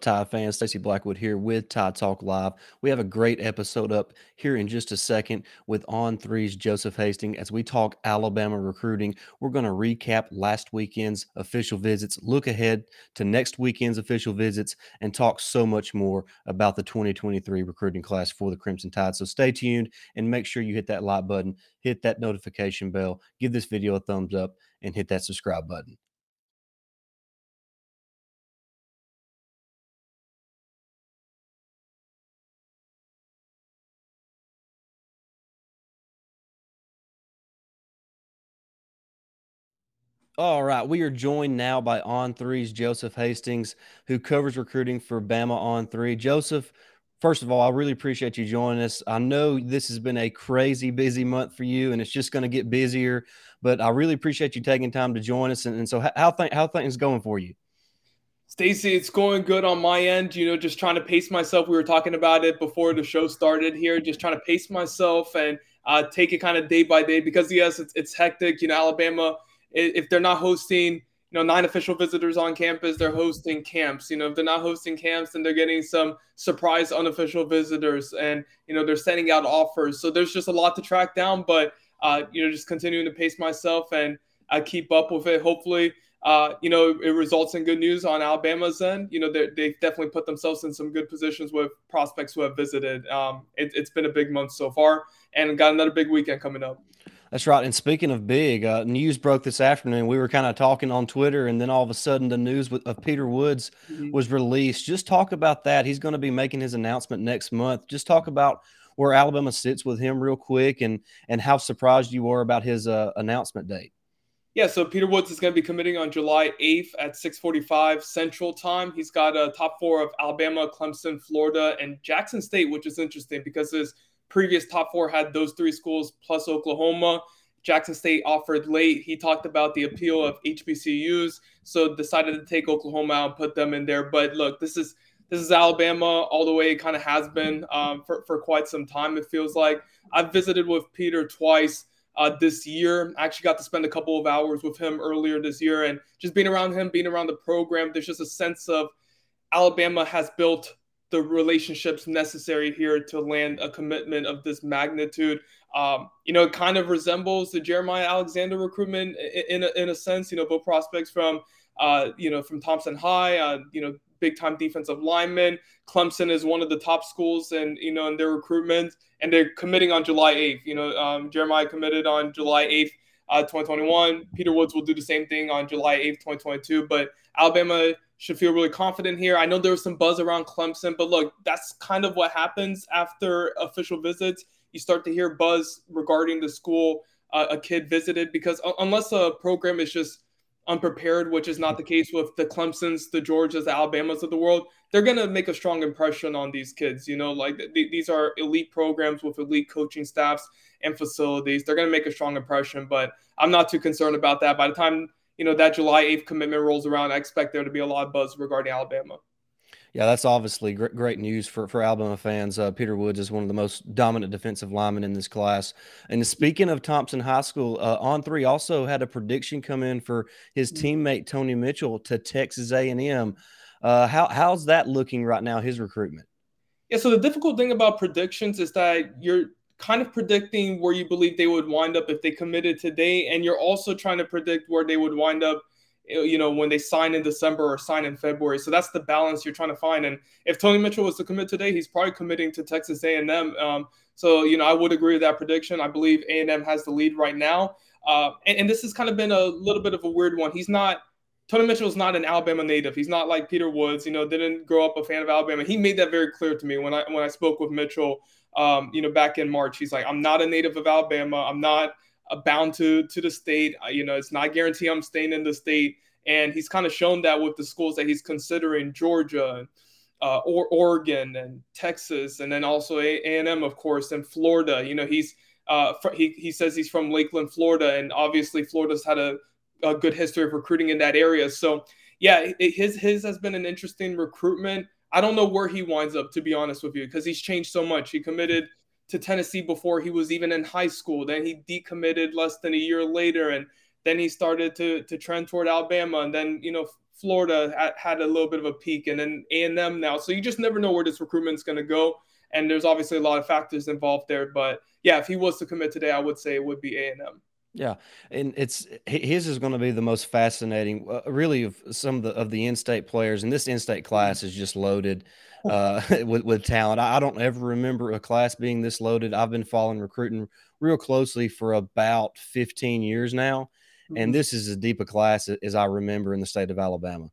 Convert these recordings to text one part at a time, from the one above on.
Tide fans? Stacy Blackwood here with Tide Talk Live. We have a great episode up here in just a second with On Three's Joseph Hastings as we talk Alabama recruiting. We're going to recap last weekend's official visits, look ahead to next weekend's official visits, and talk so much more about the 2023 recruiting class for the Crimson Tide. So stay tuned and make sure you hit that like button, hit that notification bell, give this video a thumbs up, and hit that subscribe button. All right, we are joined now by On Three's Joseph Hastings, who covers recruiting for Bama On Three. Joseph, first of all, I really appreciate you joining us. I know this has been a crazy busy month for you, and it's just going to get busier. But I really appreciate you taking time to join us. And, and so, how th- how things going for you? Stacy, it's going good on my end. You know, just trying to pace myself. We were talking about it before the show started here. Just trying to pace myself and uh, take it kind of day by day because yes, it's, it's hectic. You know, Alabama if they're not hosting you know nine official visitors on campus they're hosting camps. You know if they're not hosting camps then they're getting some surprise unofficial visitors and you know they're sending out offers. So there's just a lot to track down but uh, you know just continuing to pace myself and I keep up with it. Hopefully uh, you know it results in good news on alabama's end. You know they've definitely put themselves in some good positions with prospects who have visited. Um, it, it's been a big month so far and got another big weekend coming up that's right. And speaking of big, uh, news broke this afternoon. We were kind of talking on Twitter, and then all of a sudden, the news with, of Peter Woods mm-hmm. was released. Just talk about that. He's going to be making his announcement next month. Just talk about where Alabama sits with him, real quick, and and how surprised you were about his uh, announcement date. Yeah, so Peter Woods is going to be committing on July 8th at 6:45 Central Time. He's got a top four of Alabama, Clemson, Florida, and Jackson State, which is interesting because his previous top four had those three schools plus Oklahoma. Jackson State offered late. He talked about the appeal of HBCUs, so decided to take Oklahoma out and put them in there. But look, this is this is Alabama all the way. It kind of has been um, for for quite some time. It feels like I've visited with Peter twice uh, this year. I actually got to spend a couple of hours with him earlier this year, and just being around him, being around the program, there's just a sense of Alabama has built the relationships necessary here to land a commitment of this magnitude. Um, you know, it kind of resembles the Jeremiah Alexander recruitment in, in, a, in a sense. You know, both prospects from, uh, you know, from Thompson High, uh, you know, big time defensive linemen. Clemson is one of the top schools and, you know, in their recruitment, and they're committing on July 8th. You know, um, Jeremiah committed on July 8th. Uh, 2021. Peter Woods will do the same thing on July 8th, 2022. But Alabama should feel really confident here. I know there was some buzz around Clemson, but look, that's kind of what happens after official visits. You start to hear buzz regarding the school uh, a kid visited because unless a program is just unprepared, which is not the case with the Clemsons, the Georgias, the Alabamas of the world, they're going to make a strong impression on these kids. You know, like th- these are elite programs with elite coaching staffs and facilities. They're going to make a strong impression, but I'm not too concerned about that. By the time you know that July 8th commitment rolls around, I expect there to be a lot of buzz regarding Alabama. Yeah, that's obviously great, great news for, for Alabama fans. Uh, Peter Woods is one of the most dominant defensive linemen in this class. And speaking of Thompson High School, uh, on three also had a prediction come in for his mm-hmm. teammate Tony Mitchell to Texas A&M. Uh, how how's that looking right now? His recruitment. Yeah, so the difficult thing about predictions is that you're kind of predicting where you believe they would wind up if they committed today, and you're also trying to predict where they would wind up, you know, when they sign in December or sign in February. So that's the balance you're trying to find. And if Tony Mitchell was to commit today, he's probably committing to Texas A&M. Um, so you know, I would agree with that prediction. I believe A&M has the lead right now, uh, and, and this has kind of been a little bit of a weird one. He's not. Tony Mitchell is not an Alabama native. He's not like Peter Woods, you know, didn't grow up a fan of Alabama. He made that very clear to me when I when I spoke with Mitchell um, you know, back in March. He's like, I'm not a native of Alabama. I'm not uh, bound to to the state. You know, it's not guaranteed I'm staying in the state. And he's kind of shown that with the schools that he's considering, Georgia, uh, or Oregon, and Texas, and then also A and M, of course, and Florida. You know, he's uh, he he says he's from Lakeland, Florida, and obviously Florida's had a, a good history of recruiting in that area. So yeah, his his has been an interesting recruitment. I don't know where he winds up, to be honest with you, because he's changed so much. He committed to Tennessee before he was even in high school. Then he decommitted less than a year later, and then he started to to trend toward Alabama. And then you know Florida had, had a little bit of a peak, and then A and M now. So you just never know where this recruitment's going to go. And there's obviously a lot of factors involved there. But yeah, if he was to commit today, I would say it would be A and M. Yeah, and it's his is going to be the most fascinating, uh, really, of some of the of the in-state players. And this in-state class is just loaded uh, with with talent. I don't ever remember a class being this loaded. I've been following recruiting real closely for about 15 years now, and mm-hmm. this is as deep a class as I remember in the state of Alabama.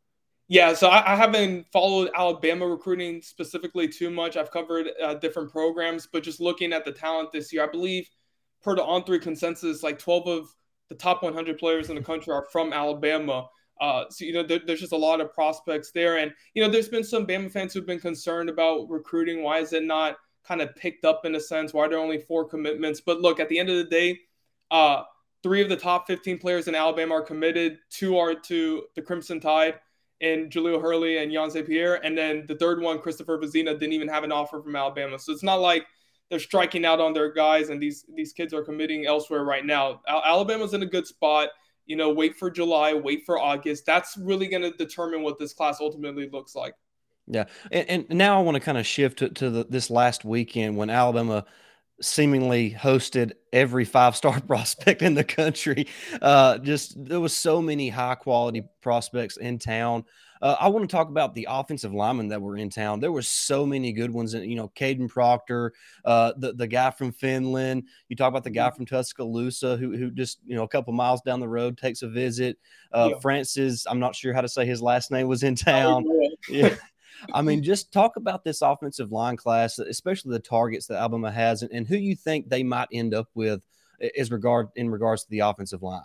Yeah, so I, I haven't followed Alabama recruiting specifically too much. I've covered uh, different programs, but just looking at the talent this year, I believe per the on three consensus, like 12 of the top 100 players in the country are from Alabama. Uh, so you know, there, there's just a lot of prospects there, and you know, there's been some Bama fans who've been concerned about recruiting. Why is it not kind of picked up in a sense? Why are there only four commitments? But look, at the end of the day, uh, three of the top 15 players in Alabama are committed. Two are to the Crimson Tide and Jahlil Hurley and Jan Pierre. And then the third one, Christopher Vizzina, didn't even have an offer from Alabama. So it's not like they're striking out on their guys and these these kids are committing elsewhere right now. Alabama's in a good spot. You know, wait for July, wait for August. That's really going to determine what this class ultimately looks like. Yeah, and, and now I want to kind of shift to, to the, this last weekend when Alabama seemingly hosted every five star prospect in the country. Uh, just there was so many high quality prospects in town. Uh, I want to talk about the offensive linemen that were in town. There were so many good ones. and You know, Kadyn Proctor, uh, the the guy from Finland. You talk about the guy mm-hmm. from Tuscaloosa who who just you know a couple miles down the road takes a visit. Uh, yeah. Francis, I'm not sure how to say his last name, was in town. Oh, yeah. I mean, just talk about this offensive line class, especially the targets that Alabama has, and, and who you think they might end up with as regard in regards to the offensive line.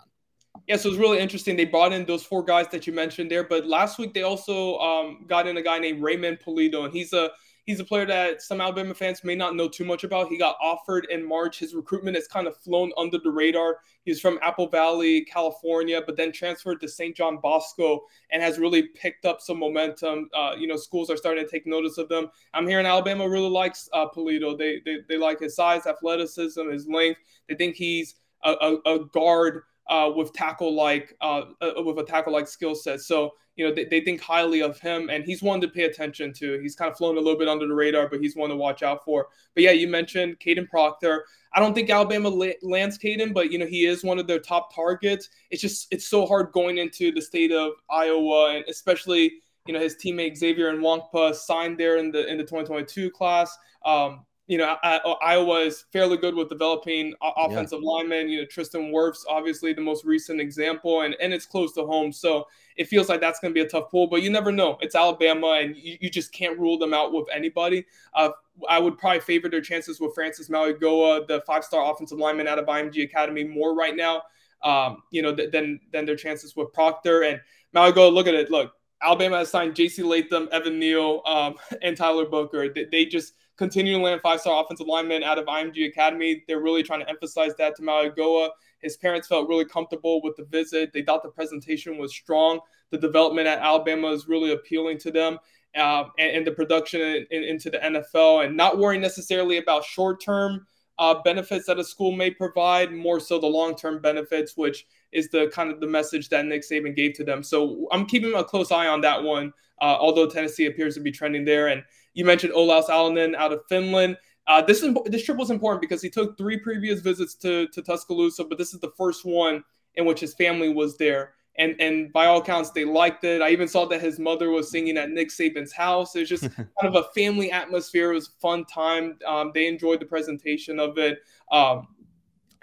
Yeah, so it's really interesting. They brought in those four guys that you mentioned there, but last week they also um, got in a guy named Raymond Pulido, and he's a He's a player that some Alabama fans may not know too much about. He got offered in March. His recruitment has kind of flown under the radar. He's from Apple Valley, California, but then transferred to St. John Bosco and has really picked up some momentum. Uh, you know, schools are starting to take notice of them. I'm hearing Alabama really likes uh, Pulido. They, they, they like his size, athleticism, his length. They think he's a, a, a guard uh, with tackle like uh, uh, with a tackle like skill set. So you know they, they think highly of him, and he's one to pay attention to. He's kind of flown a little bit under the radar, but he's one to watch out for. But yeah, you mentioned Kadyn Proctor. I don't think Alabama lands Kadyn, but you know he is one of their top targets. It's just it's so hard going into the state of Iowa, and especially you know his teammate Xavier Nwankpa signed there in the in the 2022 class. Um, you know, Iowa is fairly good with developing offensive yeah. linemen. You know, Tristan Wirfs, obviously the most recent example, and, and it's close to home. So it feels like that's going to be a tough pull, but you never know. It's Alabama, and you, you just can't rule them out with anybody. Uh, I would probably favor their chances with Francis Mauigoa, the five star offensive lineman out of IMG Academy, more right now, um, you know, th- than, than their chances with Proctor. And Mauigoa, look at it. Look, Alabama has signed J.C. Latham, Evan Neal, um, and Tyler Booker. They, they just continue to land five-star offensive linemen out of IMG Academy. They're really trying to emphasize that to Mauigoa. His parents felt really comfortable with the visit. They thought the presentation was strong. The development at Alabama is really appealing to them. Uh, and, and, the production in, in, into the NFL, and not worrying necessarily about short-term uh, benefits that a school may provide, more so the long-term benefits, which is the kind of the message that Nick Saban gave to them. So I'm keeping a close eye on that one. Uh, although Tennessee appears to be trending there, and you mentioned Olaus Alinen out of Finland. Uh, this is this trip was important because he took three previous visits to to Tuscaloosa, but this is the first one in which his family was there. And and by all accounts, they liked it. I even saw that his mother was singing at Nick Saban's house. It was just kind of a family atmosphere. It was a fun time. Um, they enjoyed the presentation of it. Um,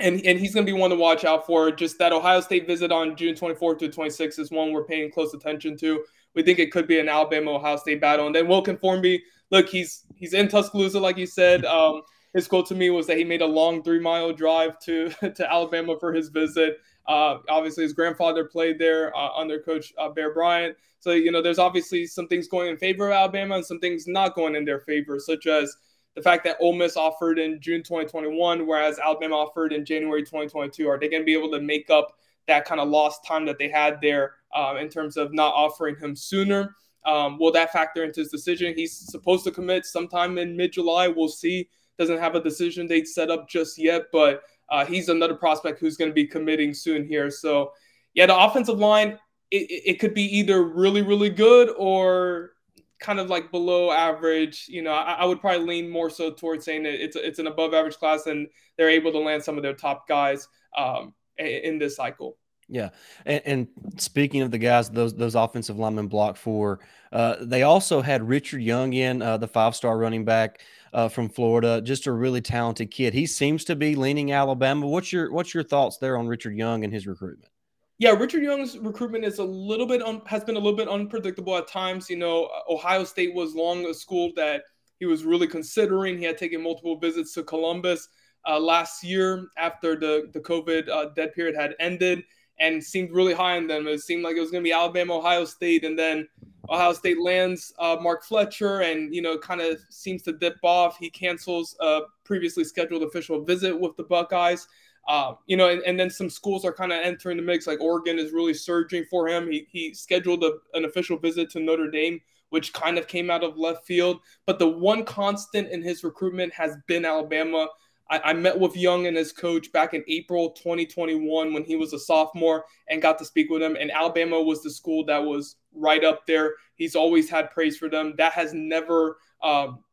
and, and he's going to be one to watch out for. Just that Ohio State visit on June 24th to 26th is one we're paying close attention to. We think it could be an Alabama Ohio State battle. And then Wilkin Formby look, he's he's in Tuscaloosa, like you said. Um, his quote to me was that he made a long three mile drive to to Alabama for his visit. Uh, obviously, his grandfather played there uh, under Coach uh, Bear Bryant. So you know, there's obviously some things going in favor of Alabama and some things not going in their favor, such as the fact that Ole Miss offered in June 2021, whereas Alabama offered in January 2022. Are they going to be able to make up that kind of lost time that they had there uh, in terms of not offering him sooner? Um, will that factor into his decision? He's supposed to commit sometime in mid July. We'll see. Doesn't have a decision date set up just yet, but uh, he's another prospect who's going to be committing soon here. So, yeah, the offensive line, it, it could be either really really good or kind of like below average. You know, I, I, would probably lean more so towards saying that it's it's an above average class, and they're able to land some of their top guys um, in this cycle. Yeah, and, and, speaking of the guys, those those offensive linemen block for, uh, they also had Richard Young in, uh, the five star running back uh, from Florida, just a really talented kid. He seems to be leaning Alabama. What's your what's your thoughts there on Richard Young and his recruitment? Yeah, Richard Young's recruitment is a little bit un- has been a little bit unpredictable at times. You know, Ohio State was long a school that he was really considering. He had taken multiple visits to Columbus uh, last year after the the COVID uh, dead period had ended, and seemed really high on them. It seemed like it was going to be Alabama, Ohio State, and then Ohio State lands uh, Mark Fletcher, and you know, kind of seems to dip off. He cancels a previously scheduled official visit with the Buckeyes. Uh, you know, and, and, then some schools are kind of entering the mix. Like Oregon is really surging for him. He, he scheduled a, an official visit to Notre Dame, which kind of came out of left field. But the one constant in his recruitment has been Alabama. I, I met with Young and his coach back in April 2021 when he was a sophomore and got to speak with him. And Alabama was the school that was right up there. He's always had praise for them. That has never. Um,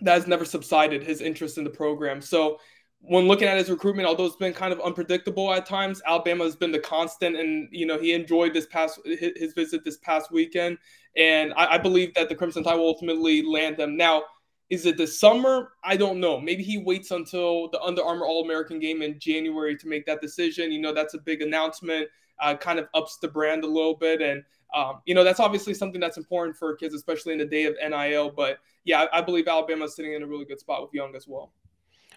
that has never subsided his interest in the program. So when looking at his recruitment, although it's been kind of unpredictable at times, Alabama has been the constant, and you know he enjoyed this past his visit this past weekend, and I, I believe that the Crimson Tide will ultimately land them. Now, is it the summer? I don't know. Maybe he waits until the Under Armour All American game in January to make that decision. You know, that's a big announcement. Uh, kind of ups the brand a little bit, and um, you know that's obviously something that's important for kids, especially in the day of NIL. But yeah, I, I believe Alabama is sitting in a really good spot with Young as well.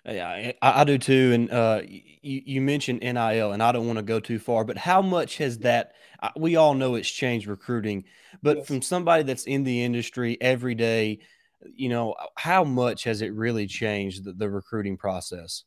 Yeah, I, I do too. And uh, you, you mentioned NIL, and I don't want to go too far, but how much has that? We all know it's changed recruiting, but yes. from somebody that's in the industry every day, you know, how much has it really changed the, the recruiting process?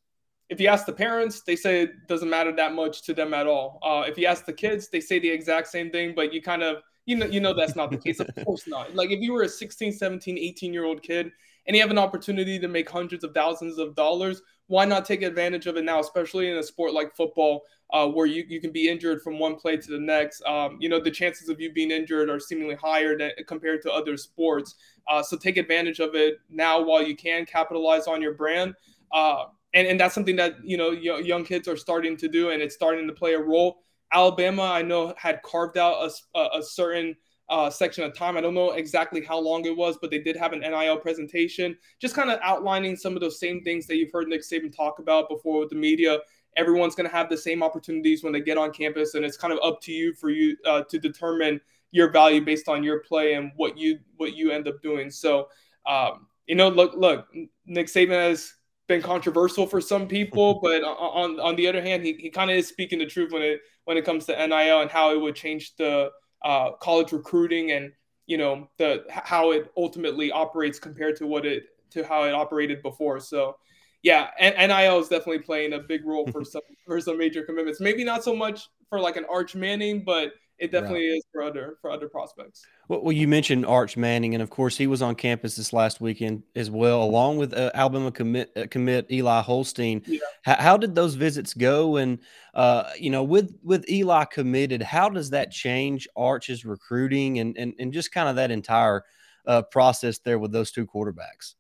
If you ask the parents, they say it doesn't matter that much to them at all. Uh, if you ask the kids, they say the exact same thing, but you kind of you know you know that's not the case. Of course not. Like if you were a 16, 17, 18 year old kid and you have an opportunity to make hundreds of thousands of dollars, why not take advantage of it now, especially in a sport like football, uh, where you, you can be injured from one play to the next? Um, you know, the chances of you being injured are seemingly higher than, compared to other sports. Uh, so take advantage of it now while you can capitalize on your brand. Uh, and, and that's something that, you know, young kids are starting to do, and it's starting to play a role. Alabama, I know, had carved out a, a certain – uh, section of time. I don't know exactly how long it was, but they did have an NIL presentation, just kind of outlining some of those same things that you've heard Nick Saban talk about before with the media. Everyone's going to have the same opportunities when they get on campus, and it's kind of up to you for you uh, to determine your value based on your play and what you what you end up doing. So, um, you know, look, look, Nick Saban has been controversial for some people, but on on the other hand, he, he kind of is speaking the truth when it when it comes to NIL and how it would change the uh, college recruiting and you know the how it ultimately operates compared to what it to how it operated before. So yeah, and NIL is definitely playing a big role for some for some major commitments. Maybe not so much for like an Arch Manning, but it definitely right. is for other for other prospects. Well, well, you mentioned Arch Manning, and of course he was on campus this last weekend as well, along with uh, Alabama commit uh, commit Eli Holstein. Yeah. How, how, did those visits go? And uh, you know, with with Eli committed, how does that change Arch's recruiting and and, and just kind of that entire uh, process there with those two quarterbacks?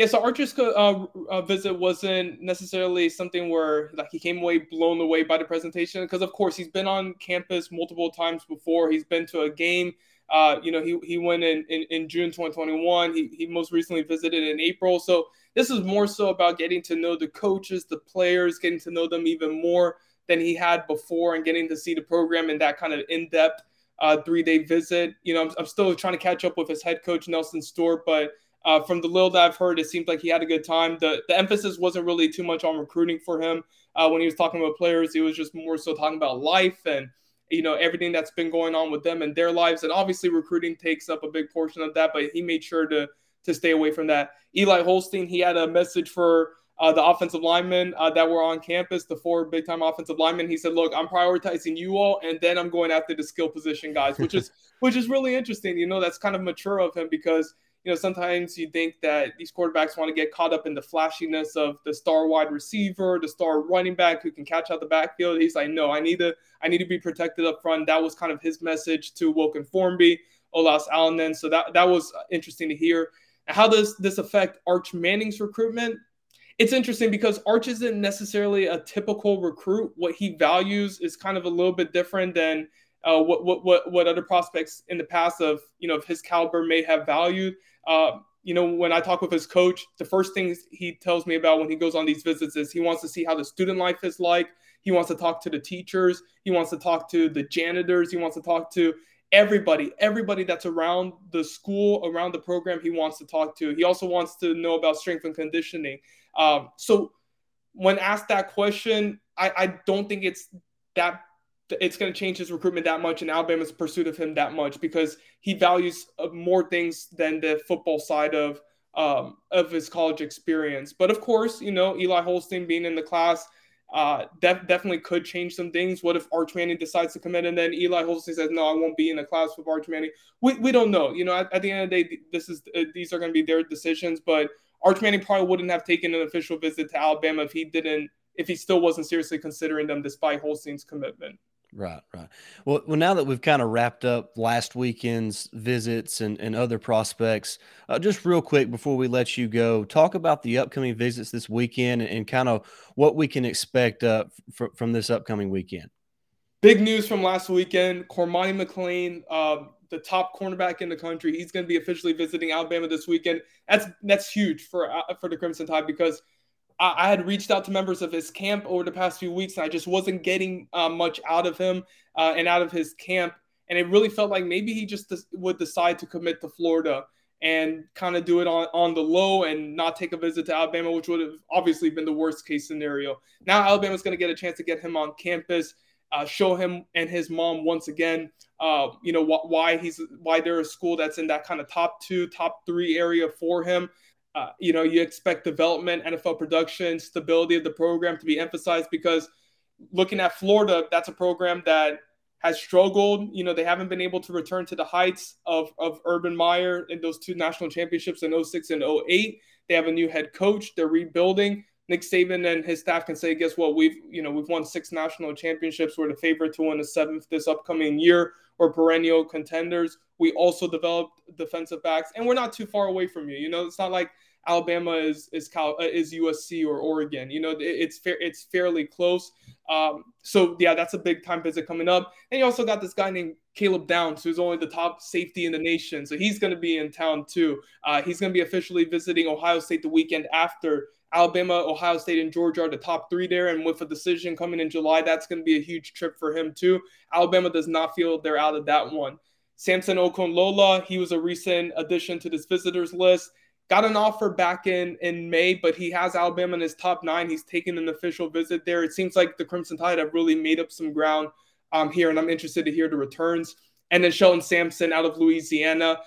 Yeah, so Archer's uh, uh, visit wasn't necessarily something where like he came away blown away by the presentation because of course he's been on campus multiple times before. He's been to a game. Uh, you know, he, he went in, in, in June 2021. He, he most recently visited in April. So this is more so about getting to know the coaches, the players, getting to know them even more than he had before and getting to see the program in that kind of in-depth uh, three-day visit. You know, I'm, I'm still trying to catch up with his head coach, Nelson Stewart, but – uh, from the little that I've heard, it seems like he had a good time. The the emphasis wasn't really too much on recruiting for him. Uh, when he was talking about players, he was just more so talking about life and you know everything that's been going on with them and their lives. And obviously, recruiting takes up a big portion of that. But he made sure to to stay away from that. Eli Holstein, he had a message for uh, the offensive linemen uh, that were on campus, the four big time offensive linemen. He said, "Look, I'm prioritizing you all, and then I'm going after the skill position guys," which is which is really interesting. You know, that's kind of mature of him because you know, sometimes you think that these quarterbacks want to get caught up in the flashiness of the star wide receiver, the star running back who can catch out the backfield. He's like, no, I need to, I need to be protected up front. That was kind of his message to Wilkin Formby, Olaus Alinen. So that that was uh, interesting to hear. How does this affect Arch Manning's recruitment? It's interesting because Arch isn't necessarily a typical recruit. What he values is kind of a little bit different than uh, what, what what what other prospects in the past of you know of his caliber may have valued. Uh, you know, when I talk with his coach, the first things he tells me about when he goes on these visits is he wants to see how the student life is like. He wants to talk to the teachers. He wants to talk to the janitors. He wants to talk to everybody, everybody that's around the school, around the program. He wants to talk to. He also wants to know about strength and conditioning. Um, so when asked that question, I, I don't think it's that it's going to change his recruitment that much and Alabama's pursuit of him that much because he values uh, more things than the football side of um, of his college experience. But of course, you know, Eli Holstein being in the class uh, def- definitely could change some things. What if Arch Manning decides to commit and then Eli Holstein says, "No, I won't be in the class with Arch Manning"? We, we don't know. You know, at, at the end of the day, this is uh, these are going to be their decisions. But Arch Manning probably wouldn't have taken an official visit to Alabama if he didn't if he still wasn't seriously considering them despite Holstein's commitment. Right, right. Well, well, now that we've kind of wrapped up last weekend's visits and, and other prospects, uh, just real quick before we let you go, talk about the upcoming visits this weekend and, and kind of what we can expect uh, f- from this upcoming weekend. Big news from last weekend: Cormani McClain, uh, the top cornerback in the country, he's going to be officially visiting Alabama this weekend. That's that's huge for uh, for the Crimson Tide because I, had reached out to members of his camp over the past few weeks, and I just wasn't getting uh, much out of him uh, and out of his camp. And it really felt like maybe he just would decide to commit to Florida and kind of do it on, on the low and not take a visit to Alabama, which would have obviously been the worst case scenario. Now Alabama's going to get a chance to get him on campus, uh, show him and his mom once again, uh, you know, wh- why he's why they're a school that's in that kind of top two, top three area for him. Uh, you know, you expect development, NFL production, stability of the program to be emphasized because looking at Florida, that's a program that has struggled. You know, they haven't been able to return to the heights of, of Urban Meyer in those two national championships in 06 and 08. They have a new head coach. They're rebuilding. Nick Saban and his staff can say, guess what? We've, you know, we've won six national championships. We're the favorite to win a seventh this upcoming year or perennial contenders. We also developed defensive backs, and we're not too far away from you. You know, it's not like Alabama is is Cal, uh, is USC or Oregon. You know, it's fair it's fairly close. Um, so yeah, that's a big time visit coming up. And you also got this guy named Caleb Downs, who's only the top safety in the nation. So he's going to be in town too. Uh, he's going to be officially visiting Ohio State the weekend after. Alabama, Ohio State, and Georgia are the top three there. And with a decision coming in July, that's going to be a huge trip for him too. Alabama does not feel they're out of that one. Samson Okunlola, he was a recent addition to this visitors list got an offer back in in May, but he has Alabama in his top nine. He's taken an official visit there. It seems like the Crimson Tide have really made up some ground um, here, and I'm interested to hear the returns. And then Shelton Sampson out of Louisiana.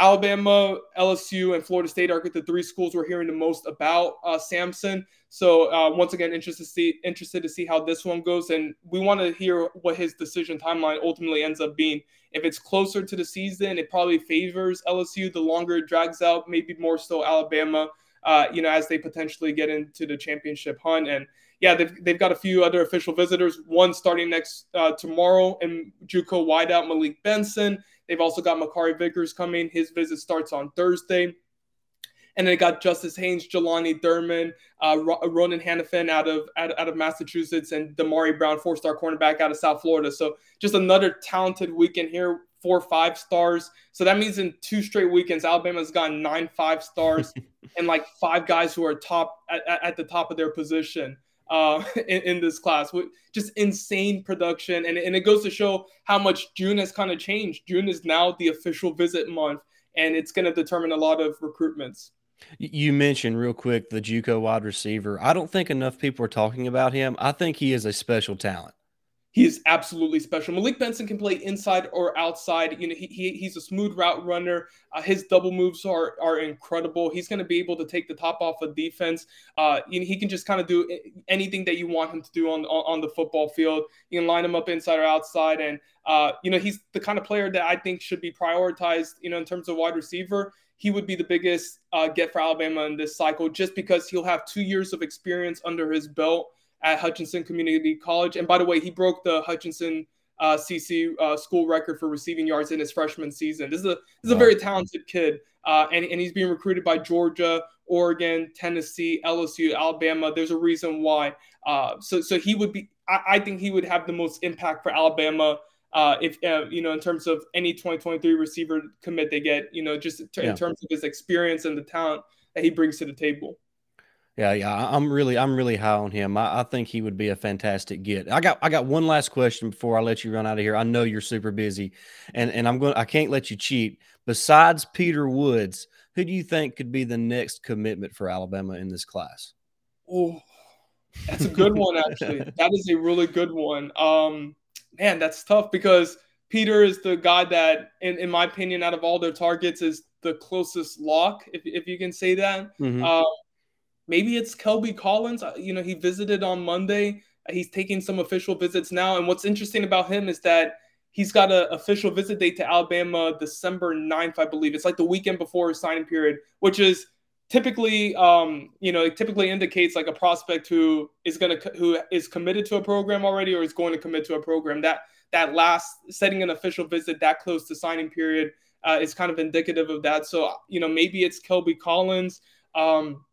Alabama, LSU, and Florida State are the three schools we're hearing the most about uh, Sampson. So uh, once again, interested to see interested to see how this one goes, and we want to hear what his decision timeline ultimately ends up being. If it's closer to the season, it probably favors LSU. The longer it drags out, maybe more so Alabama. Uh, you know, as they potentially get into the championship hunt. And yeah, they've, they've got a few other official visitors. One starting next uh, tomorrow, and JUCO wideout Malik Benson. They've also got Makari Vickers coming. His visit starts on Thursday. And then they got Justice Haynes, Jelani Thurman, uh, Ronan Hannafin out of, out, out of Massachusetts, and Damari Brown, four-star cornerback out of South Florida. So just another talented weekend here four five stars. So that means in two straight weekends, Alabama's gotten nine five stars and like five guys who are top at, at the top of their position uh, in, in, this class. Just insane production. And, and it goes to show how much June has kind of changed. June is now the official visit month, and it's going to determine a lot of recruitments. You mentioned real quick the JUCO wide receiver. I don't think enough people are talking about him. I think he is a special talent. He is absolutely special. Malik Benson can play inside or outside. You know, he, he he's a smooth route runner. Uh, his double moves are are incredible. He's going to be able to take the top off of defense. Uh, you know, he can just kind of do anything that you want him to do on, on, on the football field. You can line him up inside or outside, and uh, you know, he's the kind of player that I think should be prioritized. You know, in terms of wide receiver he would be the biggest uh, get for Alabama in this cycle, just because he'll have two years of experience under his belt at Hutchinson Community College. And by the way, he broke the Hutchinson uh, CC uh, school record for receiving yards in his freshman season. This is a this is a very talented kid, uh, and and he's being recruited by Georgia, Oregon, Tennessee, LSU, Alabama. There's a reason why. Uh, so so he would be. I, I, think he would have the most impact for Alabama. Uh, if uh, you know, in terms of any 2023 receiver commit they get, you know, just t- yeah. in terms of his experience and the talent that he brings to the table. Yeah, yeah, I'm really, I'm really high on him. I, I, think he would be a fantastic get. I got, I got one last question before I let you run out of here. I know you're super busy, and and I'm going, I can't let you cheat. Besides Peter Woods, who do you think could be the next commitment for Alabama in this class? Oh, that's a good one. Actually, that is a really good one. Um, man, that's tough because Peter is the guy that, in, in my opinion, out of all their targets, is the closest lock, if if you can say that. Mm-hmm. Um, maybe it's Kelby Collins. Uh, you know, he visited on Monday. He's taking some official visits now. And what's interesting about him is that he's got an official visit date to Alabama December 9th, I believe. It's like the weekend before his signing period, which is typically um, you know, it typically indicates like a prospect who is gonna who is committed to a program already or is going to commit to a program. That that last setting an official visit that close to signing period uh, is kind of indicative of that. So, you know, maybe it's Kelby Collins. Um,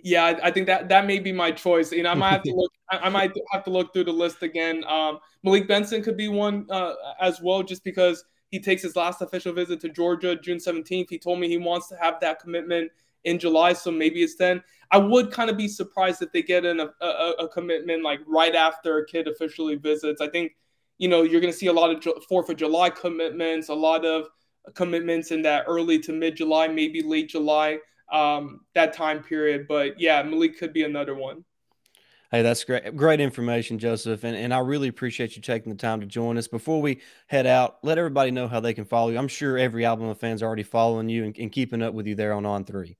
yeah, I, I, think that that may be my choice. You know, I might have to look. I, I might have to look through the list again. Um, Malik Benson could be one uh, as well, just because he takes his last official visit to Georgia June 17th. He told me he wants to have that commitment in July, so maybe it's then. I would kind of be surprised if they get in a, a, a commitment like right after a kid officially visits. I think you know you're going to see a lot of Fourth of July commitments, a lot of commitments in that early to mid July, maybe late July um, that time period. But yeah, Malik could be another one. Hey, that's great. Great information, Joseph. And, and I really appreciate you taking the time to join us. Before we head out, let everybody know how they can follow you. I'm sure every Alabama fan's already following you and, and keeping up with you there on On Three.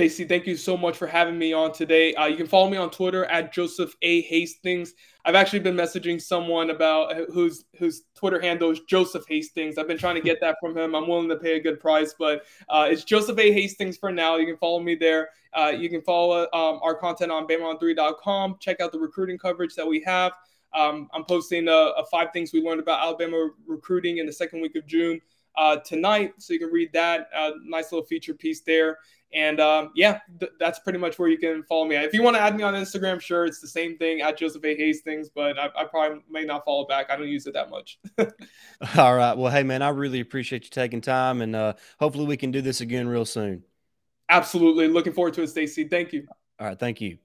Stacy, thank you so much for having me on today. Uh, you can follow me on Twitter at Joseph A Hastings. I've actually been messaging someone about whose whose Twitter handle is Joseph Hastings. I've been trying to get that from him. I'm willing to pay a good price, but uh, it's Joseph A Hastings for now. You can follow me there. Uh, you can follow um, our content on BamaOn3.com. Check out the recruiting coverage that we have. Um, I'm posting a, a, five things we learned about Alabama recruiting in the second week of June uh, tonight, so you can read that. Uh, nice little feature piece there. And um, yeah, th- that's pretty much where you can follow me. If you want to add me on Instagram, sure, it's the same thing at Joseph A. Hastings, but I, I probably may not follow back. I don't use it that much. All right. Well, hey, man, I really appreciate you taking time, and uh, hopefully we can do this again real soon. Absolutely. Looking forward to it, Stacy. Thank you. All right. Thank you.